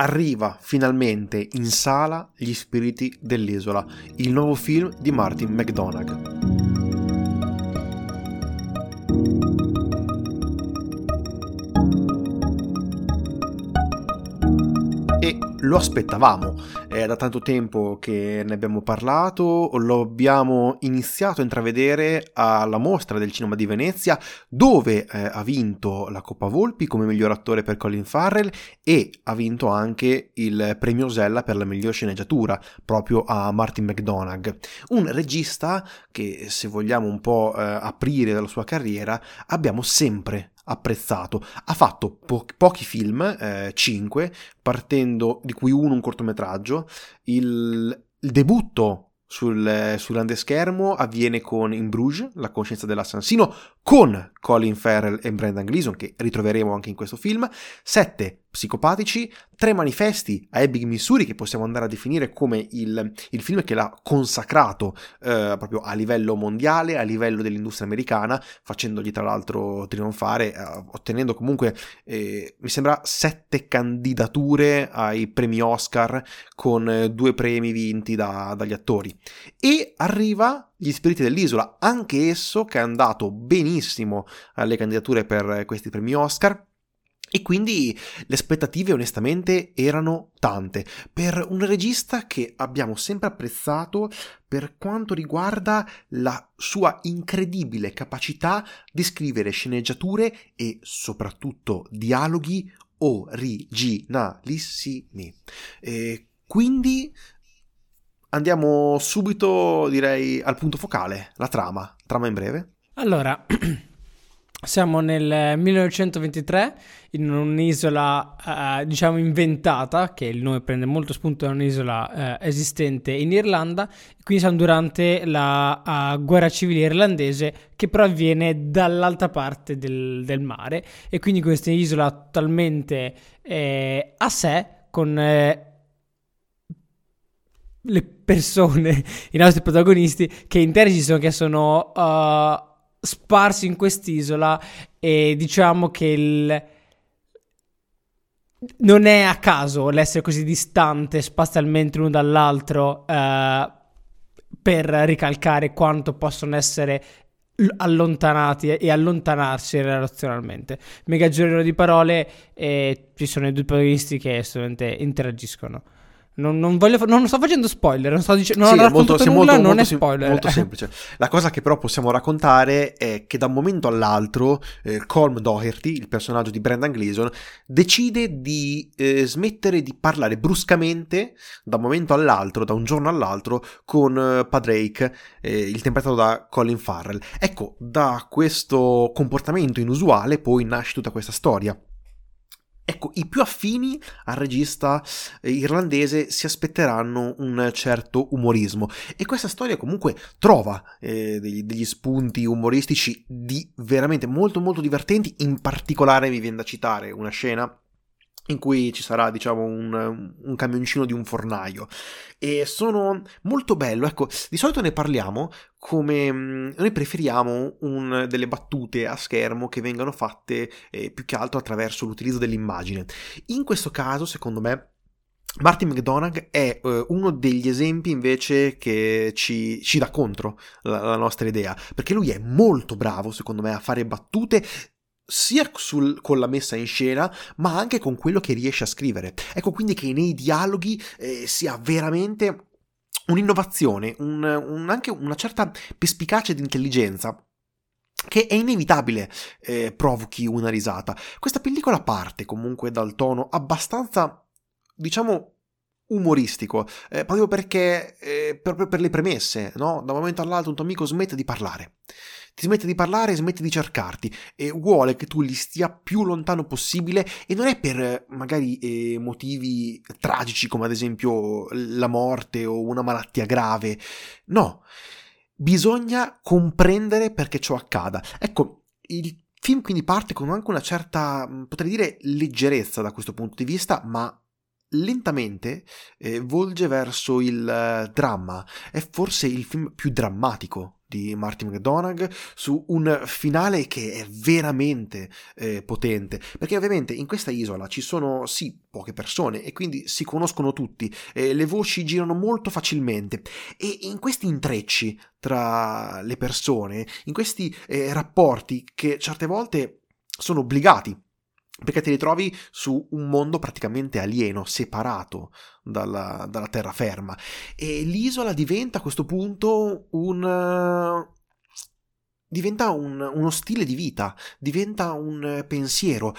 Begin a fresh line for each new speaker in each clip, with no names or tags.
arriva finalmente in sala Gli spiriti dell'isola, il nuovo film di Martin McDonagh. Lo aspettavamo, è da tanto tempo che ne abbiamo parlato, lo abbiamo iniziato a intravedere alla mostra del cinema di Venezia dove eh, ha vinto la Coppa Volpi come miglior attore per Colin Farrell e ha vinto anche il premio Osella per la miglior sceneggiatura proprio a Martin McDonagh, un regista che se vogliamo un po' eh, aprire la sua carriera abbiamo sempre apprezzato. Ha fatto po- pochi film, eh, 5, partendo di cui uno un cortometraggio. Il, il debutto sul, sul, grande schermo avviene con In Bruges, La coscienza dell'assassino, con Colin Farrell e Brendan Gleeson, che ritroveremo anche in questo film. 7 psicopatici, tre manifesti a Ebbing, Missouri, che possiamo andare a definire come il, il film che l'ha consacrato eh, proprio a livello mondiale, a livello dell'industria americana, facendogli tra l'altro trionfare, eh, ottenendo comunque, eh, mi sembra, sette candidature ai premi Oscar con eh, due premi vinti da, dagli attori. E arriva gli spiriti dell'isola, anche esso che è andato benissimo alle candidature per questi premi Oscar e quindi le aspettative onestamente erano tante per un regista che abbiamo sempre apprezzato per quanto riguarda la sua incredibile capacità di scrivere sceneggiature e soprattutto dialoghi originalissimi. E quindi andiamo subito, direi, al punto focale, la trama. Trama in breve.
Allora, Siamo nel 1923 in un'isola, eh, diciamo, inventata, che il nome prende molto spunto da un'isola eh, esistente in Irlanda, quindi siamo durante la uh, guerra civile irlandese che però avviene dall'altra parte del, del mare e quindi questa isola totalmente eh, a sé con eh, le persone, i nostri protagonisti che interagissano, che sono... Uh, sparsi in quest'isola e diciamo che il... non è a caso l'essere così distante spazialmente l'uno dall'altro eh, per ricalcare quanto possono essere allontanati e allontanarsi relazionalmente. Mega giro di parole e ci sono i due protagonisti che assolutamente interagiscono. Non, non, voglio, non, sto facendo spoiler, non sto dicendo
sì, molto,
nulla,
molto,
non
molto
è spoiler.
Sem- molto semplice. La cosa che però possiamo raccontare è che da un momento all'altro eh, Colm Doherty, il personaggio di Brendan Gleeson, decide di eh, smettere di parlare bruscamente da un momento all'altro, da un giorno all'altro, con eh, Padrake, eh, interpretato da Colin Farrell. Ecco, da questo comportamento inusuale poi nasce tutta questa storia. Ecco, i più affini al regista eh, irlandese si aspetteranno un certo umorismo. E questa storia comunque trova eh, degli, degli, spunti umoristici di veramente molto molto divertenti, in particolare mi viene da citare una scena in cui ci sarà diciamo un, un, camioncino di un fornaio. E sono molto bello ecco di solito ne parliamo come mm, noi preferiamo un, delle battute a schermo che vengano fatte eh, più che altro attraverso l'utilizzo dell'immagine. In questo caso secondo me Martin McDonagh è uh, uno degli esempi invece che ci, ci dà contro la, la, nostra idea, perché lui è molto bravo, secondo me, a fare battute sia sul, con la messa in scena, ma anche con quello che riesce a scrivere. Ecco quindi che nei dialoghi eh, sia veramente un'innovazione, un, un, anche una certa perspicacia di intelligenza che è inevitabile eh, provochi una risata. Questa pellicola parte comunque dal tono abbastanza, diciamo, umoristico, eh, proprio perché, eh, proprio per le premesse, no? Da un momento all'altro un tuo amico smette di parlare ti smette di parlare smette di cercarti e vuole che tu gli stia più lontano possibile e non è per magari eh, motivi tragici come ad esempio la morte o una malattia grave, no, bisogna comprendere perché ciò accada. Ecco, il film quindi parte con anche una certa, potrei dire, leggerezza da questo punto di vista, ma lentamente eh, volge verso il uh, dramma. È forse il film più drammatico di Martin McDonagh, su un finale che è veramente eh, potente, perché ovviamente in questa isola ci sono sì poche persone e quindi si conoscono tutti, eh, le voci girano molto facilmente. E in questi intrecci tra le persone, in questi eh, rapporti che certe volte sono obbligati perché ti ritrovi su un mondo praticamente alieno, separato dalla, dalla terraferma. E l'isola diventa a questo punto un. diventa un, uno stile di vita, diventa un pensiero.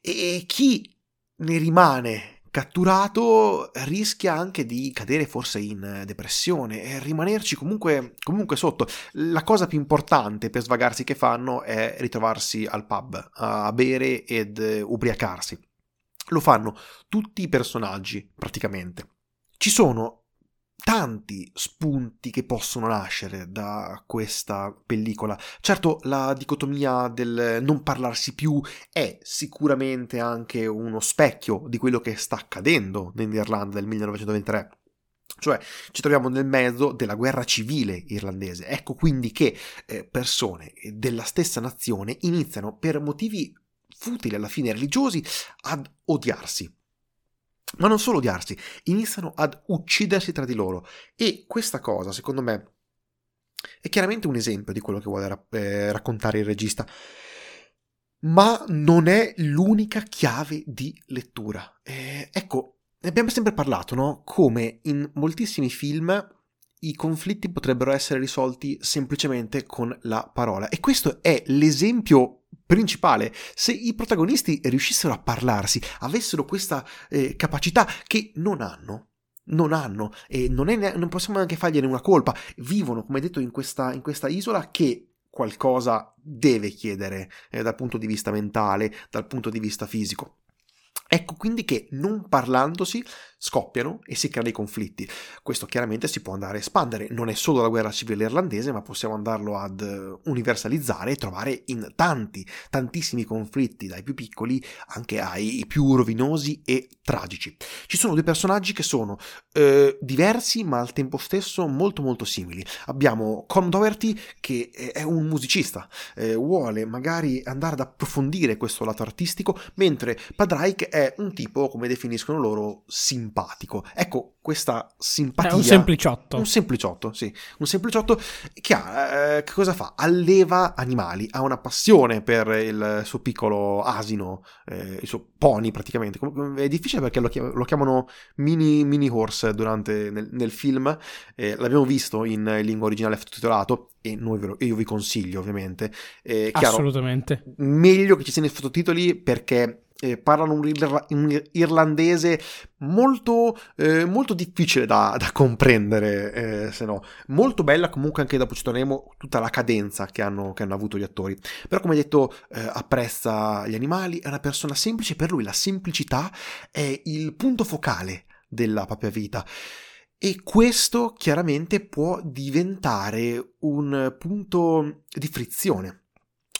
E chi ne rimane catturato rischia anche di cadere forse in depressione e rimanerci comunque, comunque, sotto. La cosa più importante per svagarsi che fanno è ritrovarsi al pub a bere ed ubriacarsi. Lo fanno tutti i personaggi praticamente. Ci sono tanti spunti che possono nascere da questa pellicola. Certo, la dicotomia del non parlarsi più è sicuramente anche uno specchio di quello che sta accadendo nell'Irlanda del 1923. Cioè ci troviamo nel mezzo della guerra civile irlandese. Ecco quindi che eh, persone della stessa nazione iniziano per motivi futili alla fine religiosi ad odiarsi ma non solo odiarsi, iniziano ad uccidersi tra di loro. E questa cosa, secondo me, è chiaramente un esempio di quello che vuole ra- eh, raccontare il regista. Ma non è l'unica chiave di lettura. Eh, ecco, ne abbiamo sempre parlato, no? Come in moltissimi film i conflitti potrebbero essere risolti semplicemente con la parola. E questo è l'esempio principale. Se i protagonisti riuscissero a parlarsi, avessero questa eh, capacità che non hanno, non hanno e non, ne- non, possiamo neanche fargliene una colpa, vivono, come detto, in questa, in questa isola che qualcosa deve chiedere eh, dal punto di vista mentale, dal punto di vista fisico. Ecco quindi che non parlandosi scoppiano e si creano dei conflitti. Questo chiaramente si può andare a espandere, non è solo la guerra civile irlandese, ma possiamo andarlo ad universalizzare e trovare in tanti, tantissimi conflitti, dai più piccoli anche ai più rovinosi e tragici. Ci sono due personaggi che sono eh, diversi ma al tempo stesso molto molto simili. Abbiamo Con Doherty che è un musicista, eh, vuole magari andare ad approfondire questo lato artistico, mentre Padraic è è un tipo, come definiscono loro, simpatico. Ecco, questa simpatia... È
un sempliciotto.
Un sempliciotto, sì. Un sempliciotto che ha, eh, che cosa fa? Alleva animali, ha una passione per il suo piccolo asino, eh, il suo pony praticamente. È difficile perché lo, chiam- lo chiamano mini, mini, horse durante, nel, nel film. Eh, l'abbiamo visto in lingua originale sottotitolato e lo, io vi consiglio ovviamente.
Eh, chiaro, Assolutamente.
Meglio che ci siano i sottotitoli perché eh, parlano un, irla- un, irlandese molto, eh, molto difficile da, da comprendere, eh, se no. Molto bella comunque anche dopo ci torneremo tutta la cadenza che hanno, che hanno avuto gli attori. Però come detto eh, apprezza gli animali, è una persona semplice, per lui la semplicità è il punto focale della propria vita. E questo chiaramente può diventare un punto di frizione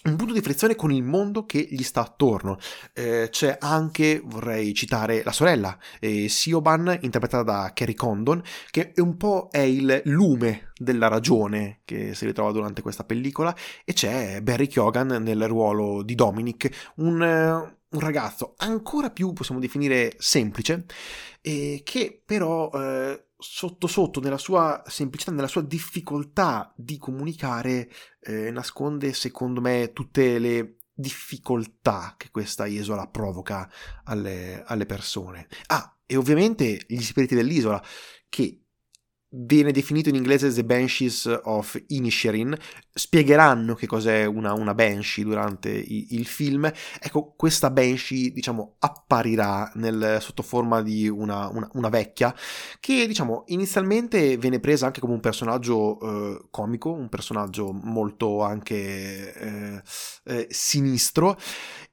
un punto di frizione con il mondo che gli sta attorno. Eh, c'è anche, vorrei citare, la sorella, eh, Sioban, interpretata da Kerry Condon, che un po' è il lume della ragione che si ritrova durante questa pellicola, e c'è Barry Keoghan nel ruolo di Dominic, un, un ragazzo ancora più, possiamo definire, semplice, eh, che però eh, sotto sotto, nella sua semplicità, nella sua difficoltà di comunicare, eh, nasconde secondo me tutte le difficoltà che questa isola provoca alle, alle persone. Ah, e ovviamente gli spiriti dell'isola, che viene definito in inglese The Banshees of Inisherin, spiegheranno che cos'è una, una Banshee durante i, il film. Ecco, questa Banshee, diciamo, apparirà nel, sotto forma di una, una, una, vecchia, che, diciamo, inizialmente viene presa anche come un personaggio eh, comico, un personaggio molto anche eh, eh, sinistro,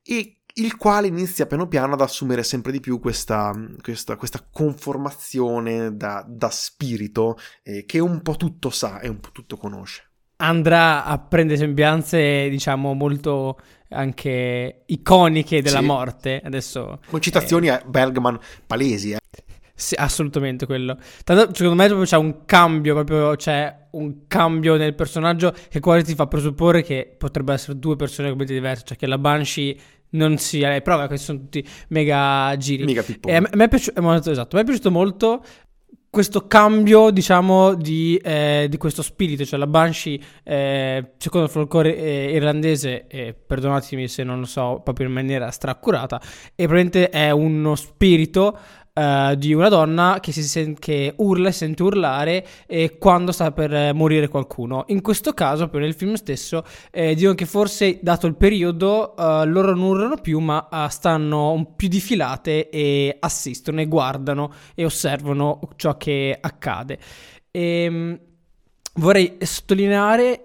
e il quale inizia piano piano ad assumere sempre di più questa, questa, questa conformazione da, da spirito eh, che un po' tutto sa e un po' tutto conosce.
Andrà a prendere sembianze, diciamo, molto anche iconiche della sì. morte. Adesso.
Con citazioni eh... a Bergman palesi, eh.
Sì, assolutamente quello. Tanto, secondo me proprio c'è un cambio, proprio c'è un cambio nel personaggio che quasi ti fa presupporre che potrebbero essere due persone completamente diverse, cioè che la Banshee non sia lei, però questi sono tutti mega giri.
Mica
e a me, a me è piaciuto, esatto, a me è piaciuto molto questo cambio, diciamo, di, eh, di, questo spirito, cioè la Banshee, eh, secondo il folklore eh, irlandese, e perdonatemi se non lo so proprio in maniera straccurata, e probabilmente è uno spirito Uh, di una donna che, sen- che urla e sente urlare eh, quando sta per eh, morire qualcuno. In questo caso, proprio nel film stesso, eh, dicono che forse, dato il periodo, uh, loro non urlano più, ma uh, stanno più difilate e assistono e guardano e osservano ciò che accade. E, um, vorrei sottolineare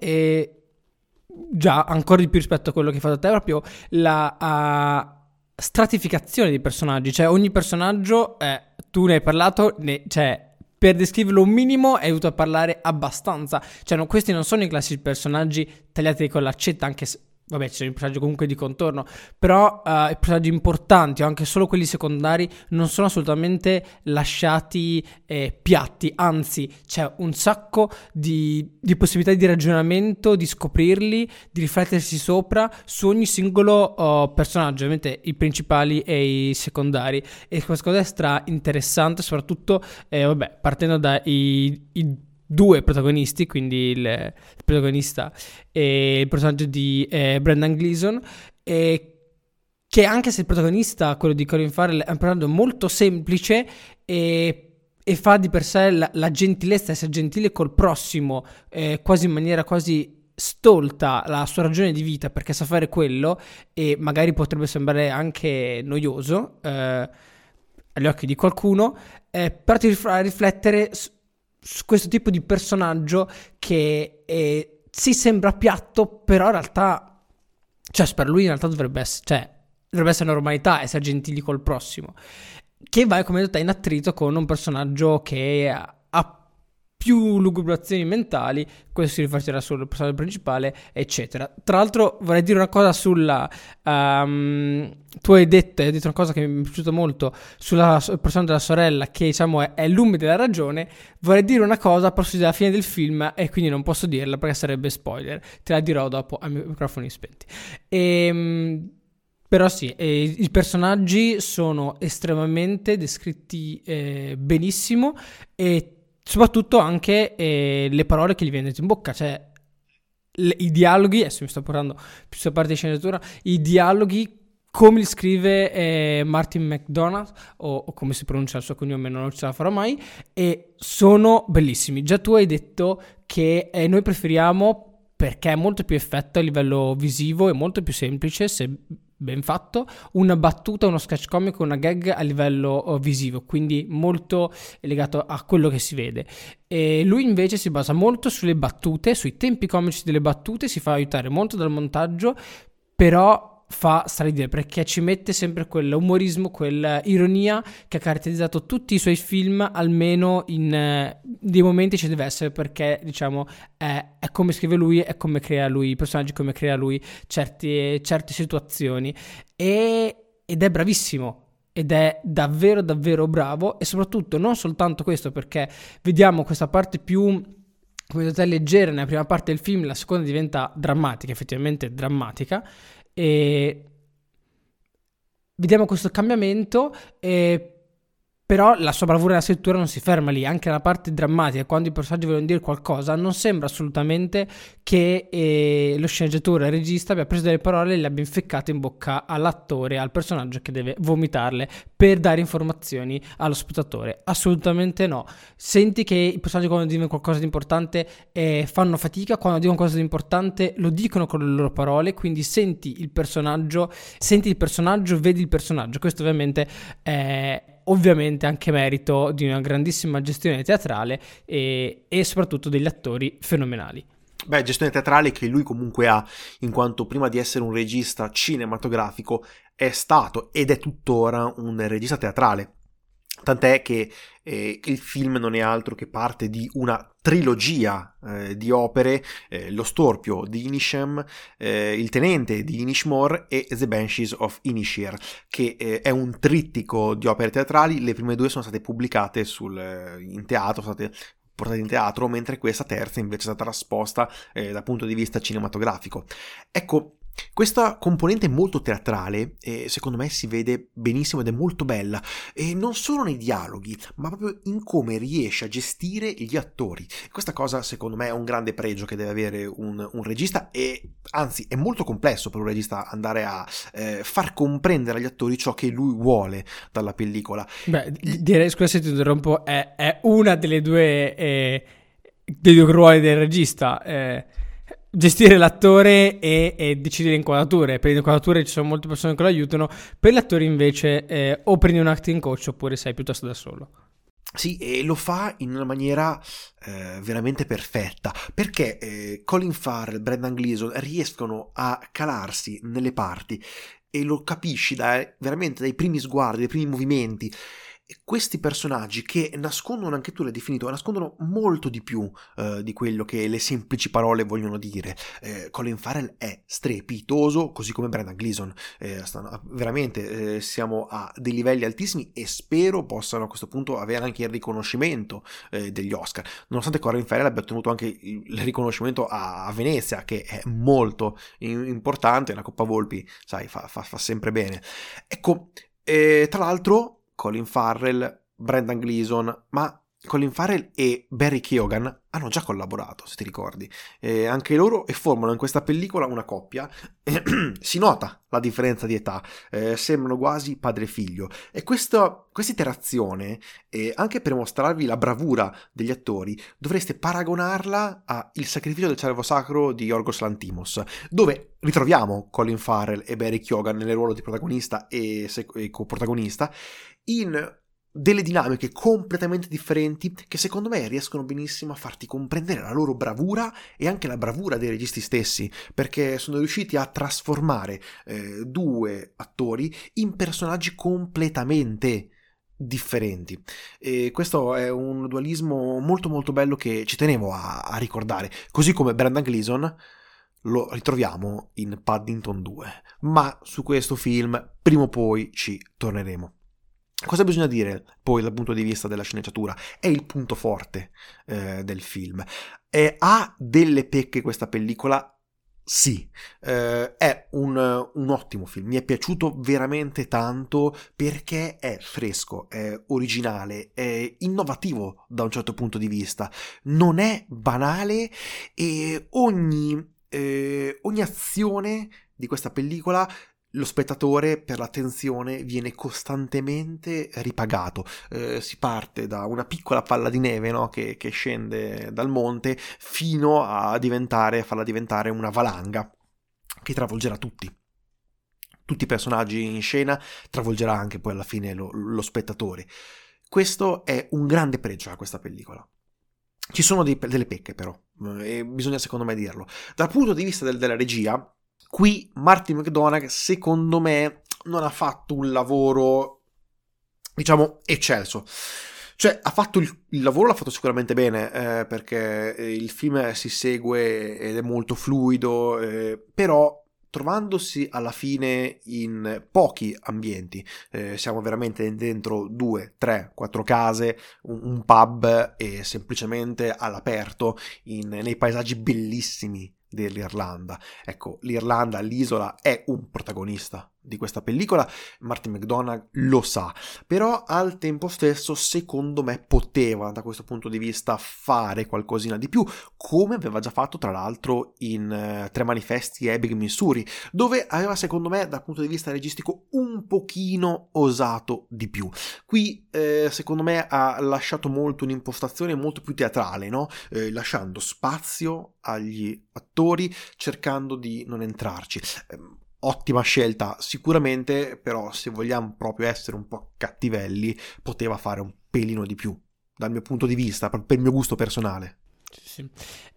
già ancora di più rispetto a quello che hai fatto te, proprio la stratificazione dei personaggi, cioè ogni personaggio, eh, tu ne hai parlato, ne, cioè per descriverlo un minimo hai dovuto parlare abbastanza, cioè no, questi non sono i classici personaggi tagliati con l'accetta, anche se Vabbè, ci sono i comunque di contorno, però uh, i personaggi importanti o anche solo quelli secondari non sono assolutamente lasciati eh, piatti, anzi c'è un sacco di, di, possibilità di ragionamento, di scoprirli, di riflettersi sopra su ogni singolo uh, personaggio, ovviamente i principali e i secondari. E questa cosa è stra interessante, soprattutto, eh, vabbè, partendo dai due protagonisti, quindi il, il protagonista e il personaggio di eh, Brendan Gleeson, e che anche se il protagonista, quello di Colin Farrell, è un personaggio molto semplice e e fa di per sé la, la, gentilezza, essere gentile col prossimo, eh, quasi in maniera quasi stolta la sua ragione di vita perché sa fare quello e magari potrebbe sembrare anche noioso eh, agli occhi di qualcuno, eh, però ti riflettere su questo tipo di personaggio che eh, si sembra piatto, però in realtà, cioè per lui in realtà dovrebbe essere, cioè, dovrebbe essere normalità, essere gentili col prossimo. Che vai, come detto, in attrito con un personaggio che più lugubrazioni mentali, questo si rifarà sul personaggio principale, eccetera. Tra l'altro vorrei dire una cosa sulla... Um, tu hai detto, hai detto una cosa che mi è piaciuta molto sulla persona della sorella che diciamo è, è l'ume della ragione. Vorrei dire una cosa però alla fine del film e quindi non posso dirla perché sarebbe spoiler. Te la dirò dopo a microfoni spenti. Ehm, però sì, eh, i personaggi sono estremamente descritti eh, benissimo e soprattutto anche eh, le parole che gli vengono in bocca, cioè le, i dialoghi, adesso mi sto portando più sulla parte di sceneggiatura, i dialoghi come li scrive eh, Martin McDonald o, o, come si pronuncia il suo cognome non ce la farò mai e sono bellissimi. Già tu hai detto che eh, noi preferiamo perché è molto più effetto a livello visivo e molto più semplice se ben fatto, una battuta, uno sketch comico, una gag a livello uh, visivo, quindi molto legato a quello che si vede. E lui invece si basa molto sulle battute, sui tempi comici delle battute, si fa aiutare molto dal montaggio, però fa straridere perché ci mette sempre quell'umorismo, quell'ironia che ha caratterizzato tutti i suoi film, almeno in eh, dei momenti ci deve essere perché diciamo è, è, come scrive lui, è come crea lui i personaggi, come crea lui certi, certe situazioni e, ed è bravissimo. Ed è davvero davvero bravo e soprattutto non soltanto questo perché vediamo questa parte più come leggera nella prima parte del film, la seconda diventa drammatica, effettivamente drammatica e vediamo questo cambiamento e però la sua bravura nella scrittura non si ferma lì, anche nella parte drammatica, quando i personaggi vogliono dire qualcosa, non sembra assolutamente che eh, lo sceneggiatore, il regista abbia preso delle parole e le abbia inficcate in bocca all'attore, al personaggio che deve vomitarle per dare informazioni allo spettatore. Assolutamente no. Senti che i personaggi quando dicono qualcosa di importante eh, fanno fatica, quando dicono qualcosa di importante lo dicono con le loro parole, quindi senti il personaggio, senti il personaggio, vedi il personaggio. Questo ovviamente è ovviamente anche merito di una grandissima gestione teatrale e, e soprattutto degli attori fenomenali.
Beh, gestione teatrale che lui comunque ha, in quanto prima di essere un regista cinematografico è stato ed è tuttora un regista teatrale. Tant'è che eh, il film non è altro che parte di una trilogia eh, di opere, eh, Lo Storpio di Inisham, eh, Il Tenente di Inishmore e The Banshees of Inishir, che eh, è un trittico di opere teatrali. Le prime due sono state pubblicate sul, eh, in teatro, sono state portate in teatro, mentre questa terza invece è stata trasposta dal punto di vista cinematografico. Ecco, questa componente molto teatrale, eh, secondo me, si vede benissimo ed è molto bella, e non solo nei dialoghi, ma proprio in come riesce a gestire gli attori. Questa cosa, secondo me, è un grande pregio che deve avere un, un regista, e anzi, è molto complesso per un regista andare a eh, far comprendere agli attori ciò che lui vuole dalla pellicola.
Beh, direi, scusa se ti interrompo, è, è una delle due, eh, dei due ruoli del regista. Eh gestire l'attore e, e, decidere inquadrature. Per le inquadrature ci sono molte persone che lo aiutano, per l'attore invece eh, o prendi un acting coach oppure sei piuttosto da solo.
Sì, e lo fa in una maniera eh, veramente perfetta, perché eh, Colin Farrell Brendan Gleeson riescono a calarsi nelle parti e lo capisci da, veramente dai primi sguardi, dai primi movimenti questi personaggi che nascondono, anche tu l'hai definito, nascondono molto di più eh, di quello che le semplici parole vogliono dire. Eh, Colin Farrell è strepitoso, così come Brendan Gleeson. Eh, stanno, veramente eh, siamo a dei livelli altissimi e spero possano a questo punto avere anche il riconoscimento eh, degli Oscar. Nonostante Colin Farrell abbia ottenuto anche il riconoscimento a, a Venezia, che è molto importante, la Coppa Volpi, sai, fa, fa, fa sempre bene. Ecco, tra l'altro Colin Farrell, Brendan Gleeson, ma Colin Farrell e Barry Keoghan hanno già collaborato, se ti ricordi, e anche loro e formano in questa pellicola una coppia. si nota la differenza di età, eh, sembrano quasi padre e figlio. E questa, interazione, eh, anche per mostrarvi la bravura degli attori, dovreste paragonarla a Il sacrificio del cervo sacro di Yorgos Lantimos, dove ritroviamo Colin Farrell e Barry Keoghan nel ruolo di protagonista e, e coprotagonista in delle dinamiche completamente differenti che secondo me riescono benissimo a farti comprendere la loro bravura e anche la bravura dei registi stessi, perché sono riusciti a trasformare eh, due attori in personaggi completamente differenti. E questo è un dualismo molto molto bello che ci tenevo a, a ricordare, così come Brandon Gleason lo ritroviamo in Paddington 2, ma su questo film prima o poi ci torneremo. Cosa bisogna dire poi dal punto di vista della sceneggiatura? È il punto forte eh, del film. Eh, ha delle pecche questa pellicola? Sì, eh, è un, un, ottimo film, mi è piaciuto veramente tanto perché è fresco, è originale, è innovativo da un certo punto di vista, non è banale e ogni, eh, ogni azione di questa pellicola lo spettatore per l'attenzione viene costantemente ripagato. Eh, si parte da una piccola palla di neve no? che, che, scende dal monte fino a diventare, farla diventare una valanga che travolgerà tutti. Tutti i personaggi in scena travolgerà anche poi alla fine lo, lo spettatore. Questo è un grande pregio a questa pellicola. Ci sono dei, delle pecche però, eh, e bisogna secondo me dirlo. Dal punto di vista del, della regia, Qui Martin McDonagh, secondo me, non ha fatto un lavoro, diciamo, eccelso. Cioè, ha fatto il, il lavoro, l'ha fatto sicuramente bene, eh, perché il film si segue ed è molto fluido, eh, però trovandosi alla fine in pochi ambienti, eh, siamo veramente dentro due, tre, quattro case, un, un pub e semplicemente all'aperto, in, nei paesaggi bellissimi dell'Irlanda. Ecco, l'Irlanda, l'isola, è un protagonista di questa pellicola, Martin McDonagh lo sa, però al tempo stesso secondo me poteva da questo punto di vista fare qualcosina di più, come aveva già fatto tra l'altro in uh, Tre manifesti Ebbing, Missouri, dove aveva secondo me dal punto di vista registico un pochino osato di più. Qui eh, secondo me ha lasciato molto un'impostazione molto più teatrale, no? eh, lasciando spazio agli attori cercando di non entrarci. Eh, ottima scelta sicuramente, però se vogliamo proprio essere un po' cattivelli, poteva fare un pelino di più, dal mio punto di vista, per il mio gusto personale.
Sì.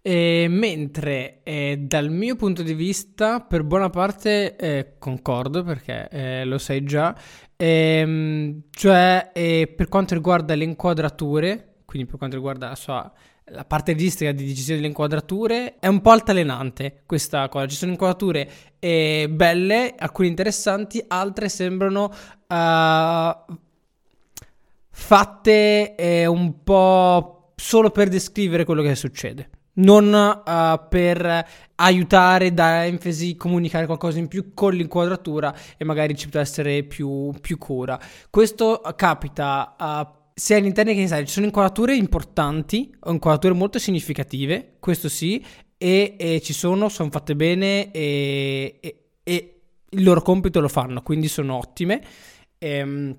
E, mentre eh, dal mio punto di vista, per buona parte eh, concordo perché eh, lo sai già, ehm, cioè eh, per quanto riguarda le inquadrature, quindi per quanto riguarda la sua la parte registica di decisione delle inquadrature è un po' altalenante questa cosa. Ci sono inquadrature eh, belle, alcune interessanti, altre sembrano uh, fatte eh, un po' solo per descrivere quello che succede. Non uh, per aiutare, dare enfasi, comunicare qualcosa in più con l'inquadratura e magari ci può essere più, più cura. Questo capita uh, sia all'interno che in esterno ci sono inquadrature importanti, inquadrature molto significative, questo sì, e, e ci sono, sono fatte bene e, e, e, il loro compito lo fanno, quindi sono ottime. Ehm,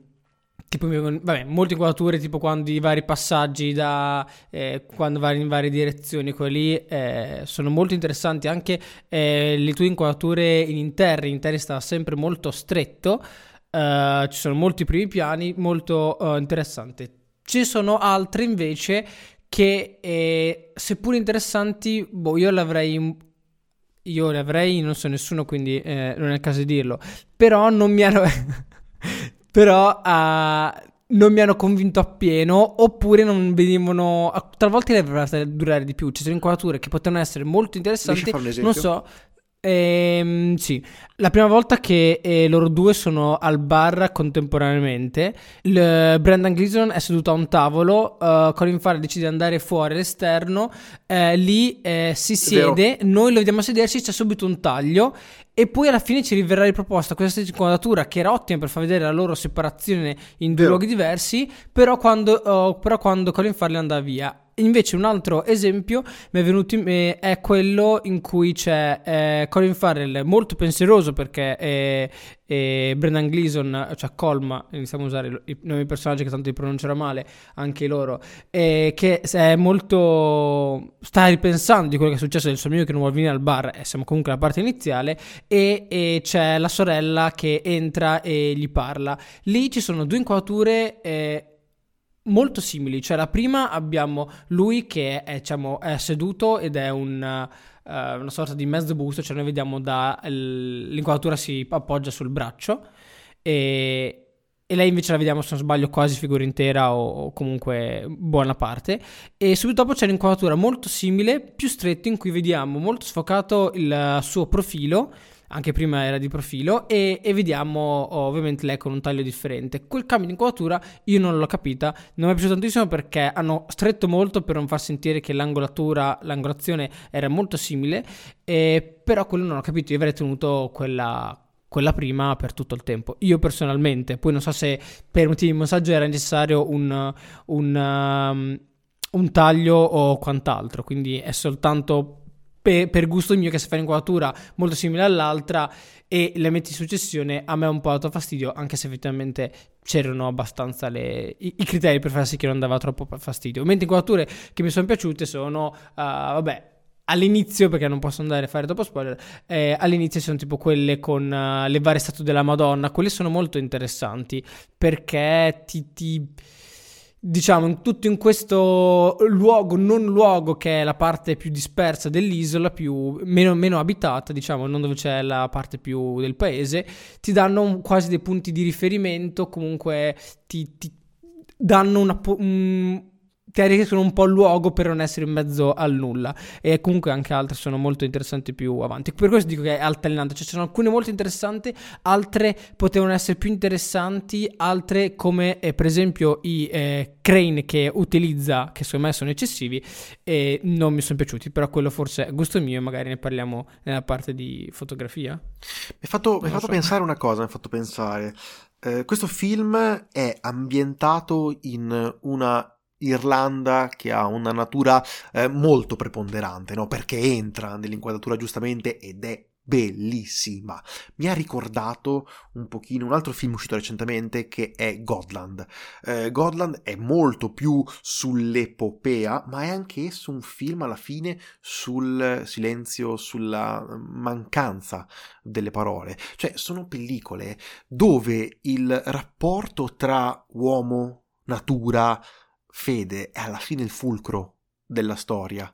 tipo, vabbè, molte inquadrature, tipo quando i vari passaggi da eh, quando vai in varie direzioni, quelli eh, sono molto interessanti. Anche eh, le tue inquadrature in interni, in interni sta sempre molto stretto. Uh, ci sono molti primi piani, molto uh, interessanti. Ci sono altre invece che, eh, seppur interessanti, boh, io l'avrei. Io le avrei, non so nessuno, quindi eh, non è il caso di dirlo. Però non mi hanno. però. Uh, non mi hanno convinto appieno oppure non venivano talvolta le dovrebbero durare di più ci sono inquadrature che potevano essere molto interessanti non so Ehm, sì, la prima volta che eh, loro due sono al bar contemporaneamente, il, Brendan Gleason è seduto a un tavolo, uh, Colin Farrell decide di andare fuori all'esterno, eh, lì eh, si siede, noi lo vediamo sedersi, c'è subito un taglio e poi alla fine ci riverrà riproposta questa inquadratura che era ottima per far vedere la loro separazione in due Vero. luoghi diversi, però quando, uh, però quando Colin Farrell andava via Invece un altro esempio mi è venuto in me è quello in cui c'è eh, Colin Farrell molto pensieroso perché è, è Brendan Gleeson, cioè Colma, iniziamo a usare i nomi personaggi che tanto li pronuncerò male, anche loro, eh, che è molto... sta ripensando di quello che è successo del suo amico che non vuole venire al bar, e siamo comunque alla parte iniziale, e, e, c'è la sorella che entra e gli parla. Lì ci sono due inquadrature... Eh, molto simili. Cioè, la prima abbiamo lui che è, diciamo, è seduto ed è un, uh, una sorta di mezzo busto, cioè noi vediamo da l'inquadratura si appoggia sul braccio e, e, lei invece la vediamo, se non sbaglio, quasi figura intera o, o, comunque buona parte. E subito dopo c'è un'inquadratura molto simile, più stretta, in cui vediamo molto sfocato il suo profilo anche prima era di profilo e, e vediamo ovviamente lei con un taglio differente. Quel cambio di inquadratura io non l'ho capita, non mi è piaciuto tantissimo perché hanno stretto molto per non far sentire che l'angolatura, l'angolazione era molto simile, eh, però quello non ho capito, io avrei tenuto quella, quella prima per tutto il tempo. Io personalmente, poi non so se per motivi di messaggio era necessario un, un, um, un taglio o quant'altro, quindi è soltanto per, per gusto mio che se fai un'inquadratura molto simile all'altra e le metti in successione a me ha un po' dato fastidio anche se effettivamente c'erano abbastanza le, i, i, criteri per far sì che non dava troppo fastidio. Mentre inquadrature che mi sono piaciute sono uh, vabbè all'inizio, perché non posso andare a fare dopo spoiler, eh, all'inizio sono tipo quelle con uh, le varie statue della Madonna, quelle sono molto interessanti perché ti, ti diciamo, in, tutto in questo luogo, non luogo che è la parte più dispersa dell'isola, più, meno, meno, abitata, diciamo, non dove c'è la parte più del paese, ti danno quasi dei punti di riferimento, comunque ti, ti danno una, un, ti arricchiscono un po' il luogo per non essere in mezzo al nulla. E comunque anche altre sono molto interessanti più avanti. Per questo dico che è altalenante. Cioè, ci sono alcune molto interessanti, altre potevano essere più interessanti, altre come eh, per esempio i eh, crane che utilizza, che secondo me sono eccessivi, e non mi sono piaciuti. Però quello forse è gusto mio e magari ne parliamo nella parte di fotografia.
Mi ha fatto, mi fatto so. pensare una cosa, mi ha fatto pensare. Eh, questo film è ambientato in una Irlanda che ha una natura eh, molto preponderante, no? perché entra nell'inquadratura giustamente ed è bellissima. Mi ha ricordato un pochino un altro film uscito recentemente che è Godland. Eh, Godland è molto più sull'epopea, ma è anche esso un film alla fine sul silenzio, sulla mancanza delle parole. Cioè, sono pellicole dove il rapporto tra uomo, natura, fede è alla fine il fulcro della storia.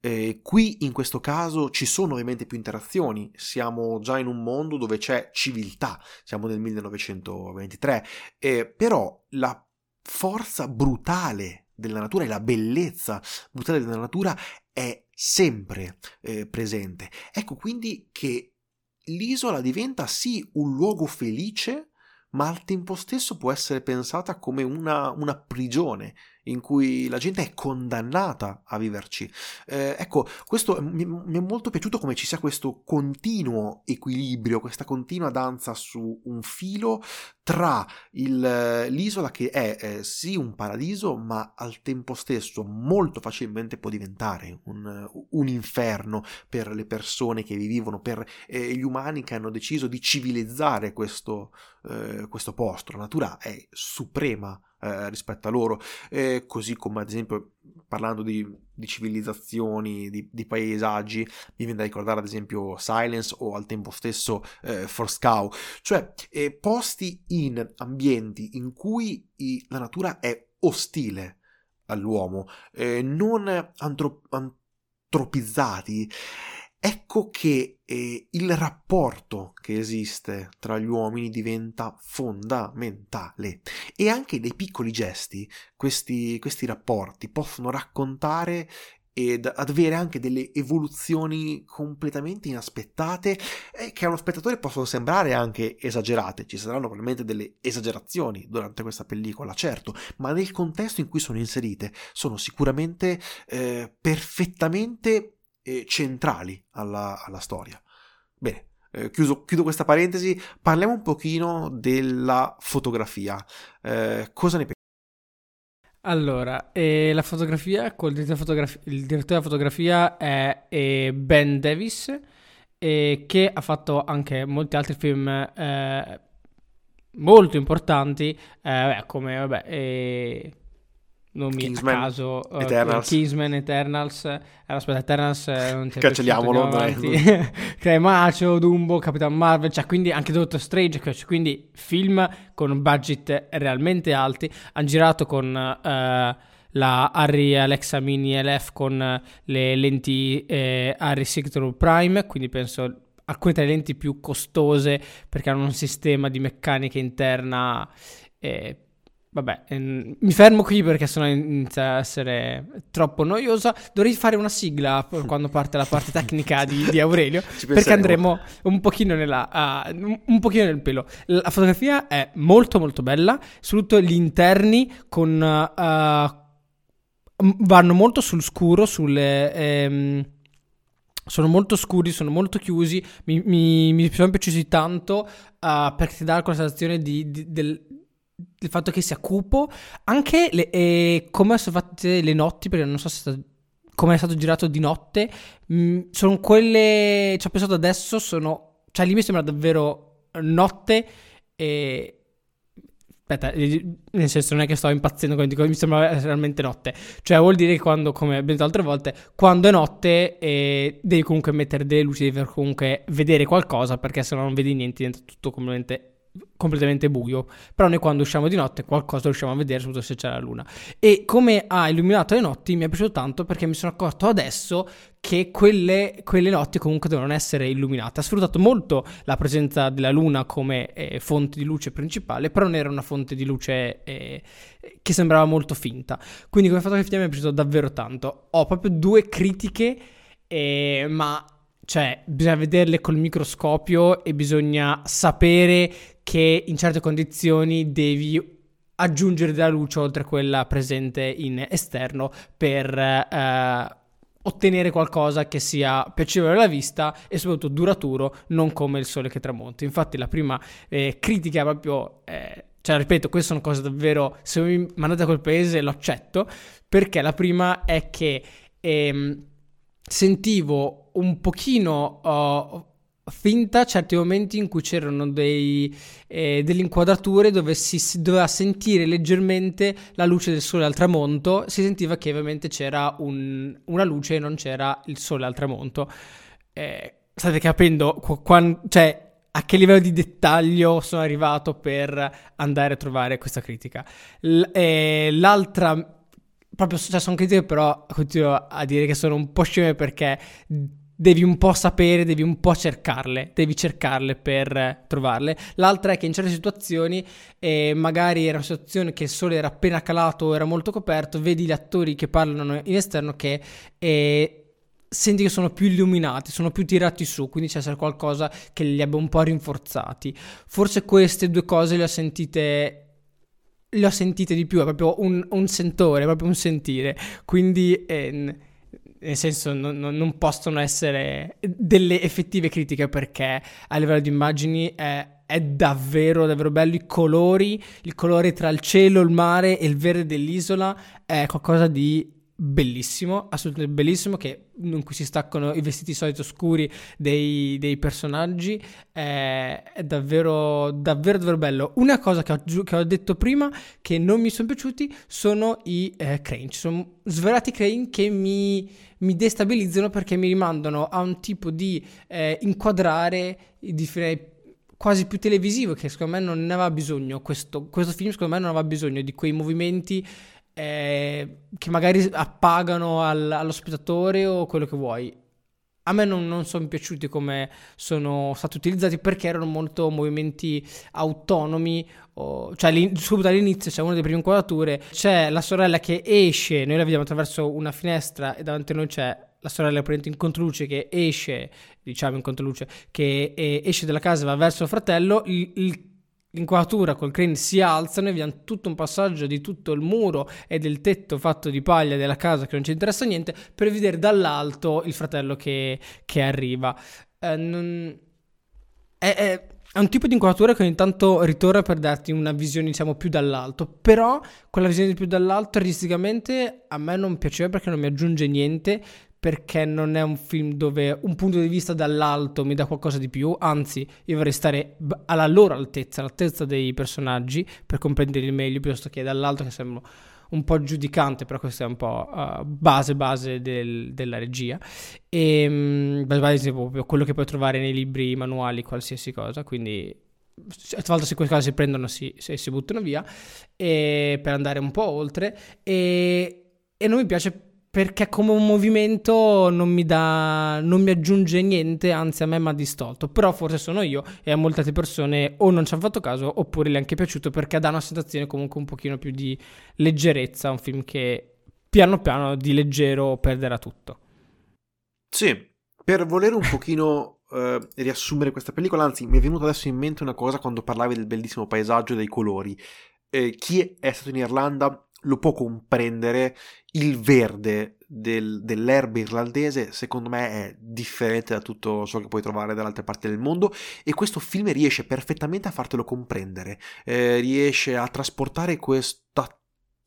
Eh, qui in questo caso ci sono ovviamente più interazioni, siamo già in un mondo dove c'è civiltà, siamo nel 1923, eh, però la forza brutale della natura e la bellezza brutale della natura è sempre eh, presente. Ecco quindi che l'isola diventa sì un luogo felice, ma al tempo stesso può essere pensata come una, una prigione in cui la gente è condannata a viverci. Eh, ecco, questo mi, mi, è molto piaciuto come ci sia questo continuo equilibrio, questa continua danza su un filo tra il, l'isola che è eh, sì un paradiso, ma al tempo stesso molto facilmente può diventare un, un inferno per le persone che vi vivono, per eh, gli umani che hanno deciso di civilizzare questo, eh, questo posto. La natura è suprema eh, rispetto a loro, eh, così come ad esempio parlando di, di civilizzazioni, di, di, paesaggi, mi viene da ricordare ad esempio Silence o al tempo stesso eh, Forscow, cioè eh, posti in ambienti in cui i, la natura è ostile all'uomo, eh, non antro- antropizzati Ecco che eh, il rapporto che esiste tra gli uomini diventa fondamentale e anche dei piccoli gesti, questi, questi rapporti possono raccontare ed avere anche delle evoluzioni completamente inaspettate eh, che a uno spettatore possono sembrare anche esagerate. Ci saranno probabilmente delle esagerazioni durante questa pellicola, certo, ma nel contesto in cui sono inserite sono sicuramente eh, perfettamente eh, centrali alla, alla, storia. Bene, eh, chiuso, chiudo questa parentesi, parliamo un pochino della fotografia. Eh, cosa ne pensi?
Allora, eh, la fotografia, col direttore, fotografia, il direttore della fotografia è, è Ben Davis, eh, che ha fatto anche molti altri film eh, molto importanti, come vabbè, nomi Kingsman, a caso uh, Eternals. Kingsman, Eternals. Eh, aspetta Eternals eh, non c'è
cancelliamolo
Cremacio, Dumbo, Capitan Marvel cioè quindi anche Doctor Strange cioè, quindi film con budget realmente alti. Hanno girato con uh, la Harry Alexa Mini LF con le lenti eh, Harry Signature Prime quindi penso alcune tra le lenti più costose perché hanno un sistema di meccanica interna eh, Vabbè, ehm, mi fermo qui perché sennò inizia a essere troppo noiosa. Dovrei fare una sigla quando parte la parte tecnica di, di Aurelio. perché andremo un pochino, nella, uh, un pochino nel pelo. La fotografia è molto molto bella, soprattutto gli interni con, uh, vanno molto sul scuro, sulle... Um, sono molto scuri, sono molto chiusi, mi, mi, mi sono piaciuti tanto uh, perché ti dà quella sensazione di, di, del, il fatto che sia cupo, anche le, eh, come sono fatte le notti, perché non so se come è stato girato di notte, mh, mm, sono quelle, ci ho pensato adesso, sono, cioè lì mi sembra davvero notte e... Aspetta, eh, nel senso non è che sto impazzendo quando dico mi sembra realmente notte. Cioè vuol dire che quando, come abbiamo detto altre volte, quando è notte eh, devi comunque mettere delle luci, devi comunque vedere qualcosa perché se no non vedi niente, diventa tutto completamente completamente buio, però noi quando usciamo di notte qualcosa riusciamo a vedere, soprattutto se c'è la luna. E come ha illuminato le notti mi è piaciuto tanto perché mi sono accorto adesso che quelle, quelle notti comunque devono essere illuminate. Ha sfruttato molto la presenza della luna come eh, fonte di luce principale, però non era una fonte di luce eh, che sembrava molto finta. Quindi come fotografia mi è piaciuto davvero tanto. Ho proprio due critiche, eh, ma cioè, bisogna vederle col microscopio e bisogna sapere che in certe condizioni devi aggiungere della luce oltre quella presente in esterno per eh, ottenere qualcosa che sia piacevole alla vista e soprattutto duraturo, non come il sole che tramonta. Infatti la prima eh, critica proprio... Eh, cioè, ripeto, queste sono cose davvero... Se mi mandate a quel paese lo accetto, perché la prima è che ehm, sentivo un pochino... Uh, finta certi momenti in cui c'erano dei, eh, delle inquadrature dove si, si, doveva sentire leggermente la luce del sole al tramonto, si sentiva che ovviamente c'era un, una luce e non c'era il sole al tramonto. Eh, state capendo qu- quando, cioè, a che livello di dettaglio sono arrivato per andare a trovare questa critica. L- eh, l'altra proprio, cioè sono critiche però continuo a dire che sono un po' sceme perché devi un po' sapere, devi un po' cercarle, devi cercarle per trovarle. L'altra è che in certe situazioni, eh, magari era una situazione che il sole era appena calato o era molto coperto, vedi gli attori che parlano in esterno che eh, senti che sono più illuminati, sono più tirati su, quindi c'è qualcosa che li abbia un po' rinforzati. Forse queste due cose le ho sentite le ho sentite di più, è proprio un, un sentore, è proprio un sentire. Quindi, eh, nel senso, non, non, possono essere delle effettive critiche perché a livello di immagini è, è, davvero, davvero bello. I colori, il colore tra il cielo, il mare e il verde dell'isola è qualcosa di bellissimo, assolutamente bellissimo, che, in cui si staccano i vestiti solito scuri dei, dei personaggi, è, è, davvero, davvero, davvero bello. Una cosa che ho, che ho, detto prima, che non mi sono piaciuti, sono i eh, crane. Sono svelati crane che mi, mi, destabilizzano perché mi rimandano a un tipo di eh, inquadrare di, quasi più televisivo che secondo me non ne aveva bisogno questo, questo film secondo me non aveva bisogno di quei movimenti eh, che magari appagano al, allo spettatore o quello che vuoi. A me non, non sono piaciuti come sono stati utilizzati perché erano molto movimenti autonomi. O, cioè, subito all'inizio c'è una delle prime inquadrature, c'è la sorella che esce, noi la vediamo attraverso una finestra e davanti a noi c'è la sorella in controluce che esce, diciamo in controluce, che eh, esce dalla casa e va verso il fratello. Il, il l'inquadratura col crane si alza, noi vediamo tutto un passaggio di tutto il muro e del tetto fatto di paglia della casa che non ci interessa niente per vedere dall'alto il fratello che, che arriva. Eh, non... è, è, è, un tipo di inquadratura che ogni tanto ritorna per darti una visione diciamo più dall'alto, però quella visione più dall'alto artisticamente a me non piaceva perché non mi aggiunge niente perché non è un film dove un punto di vista dall'alto mi dà qualcosa di più, anzi io vorrei stare alla loro altezza, all'altezza dei personaggi per comprenderli meglio piuttosto che dall'alto che sembra un po' giudicante, però questo è un po' uh, base base del, della regia. E um, base proprio quello che puoi trovare nei libri, manuali, qualsiasi cosa, quindi a volte se queste cose si prendono si, si, si buttano via e, per andare un po' oltre. E, e non mi piace perché come un movimento non mi dà non mi aggiunge niente, anzi a me mi ha distolto. Però forse sono io e a molte altre persone o non ci hanno fatto caso oppure le è anche piaciuto perché dà una sensazione comunque un pochino più di leggerezza, un film che piano piano di leggero perderà tutto.
Sì, per volere un pochino uh, riassumere questa pellicola, anzi mi è venuta adesso in mente una cosa quando parlavi del bellissimo paesaggio e dei colori. Eh, chi è stato in Irlanda lo può comprendere, il verde del, dell'erba irlandese secondo me è differente da tutto ciò che puoi trovare dall'altre parti del mondo e questo film riesce perfettamente a fartelo comprendere, eh, riesce a trasportare questa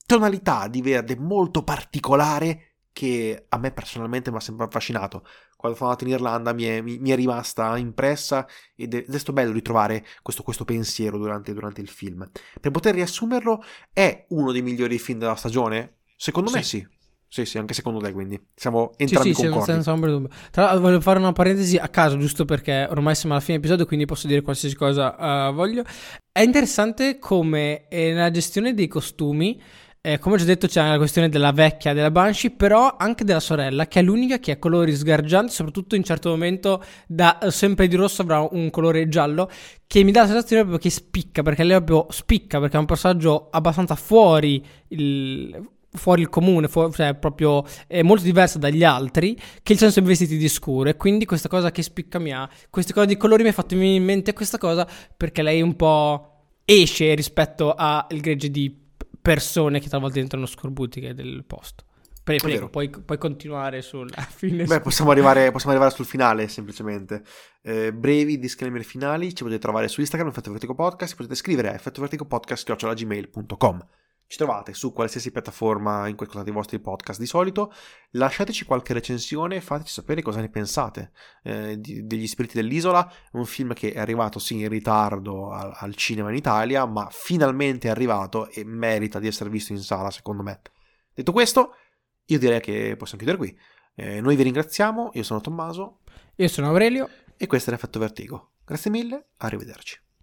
tonalità di verde molto particolare che a me personalmente mi ha sempre affascinato. Quando sono andato in Irlanda mi è, mi, mi è rimasta impressa ed è, ed è stato bello ritrovare questo, questo pensiero durante, durante, il film. Per poter riassumerlo, è uno dei migliori film della stagione? Secondo sì. me sì. Sì, sì, anche secondo te, quindi siamo entrambi sì, sì, concordi. senza ombra
dubbio. Tra l'altro voglio fare una parentesi a caso, giusto perché ormai siamo alla fine dell'episodio, quindi posso dire qualsiasi cosa uh, voglio. È interessante come eh, nella gestione dei costumi eh, come ho già detto c'è la questione della vecchia della Banshee, però anche della sorella, che è l'unica che ha colori sgargianti, soprattutto in certo momento da eh, sempre di rosso avrà un colore giallo, che mi dà la sensazione proprio che spicca, perché lei proprio spicca, perché è un personaggio abbastanza fuori il, fuori il comune, fuori, cioè proprio è molto diversa dagli altri, che il senso vestiti di scuro. E quindi questa cosa che spicca mi ha, queste cose di colori mi ha fatto venire in mente questa cosa, perché lei un po' esce rispetto al gregge di persone che talvolta entrano scorbutiche del posto. Pre- prego, puoi, puoi, continuare sulla fine.
Beh, possiamo arrivare, possiamo arrivare sul finale, semplicemente. Eh, brevi disclaimer finali, ci potete trovare su Instagram, Effetto Vertigo Podcast, potete scrivere a effettoverticopodcast.gmail.com ci trovate su qualsiasi piattaforma in cui ascoltate i vostri podcast di solito. Lasciateci qualche recensione e fateci sapere cosa ne pensate eh, di, degli Spiriti dell'Isola. Un film che è arrivato sì in ritardo al, al, cinema in Italia, ma finalmente è arrivato e merita di essere visto in sala, secondo me. Detto questo, io direi che possiamo chiudere qui. Eh, noi vi ringraziamo, io sono Tommaso.
Io sono Aurelio.
E questo è l'effetto Vertigo. Grazie mille, arrivederci.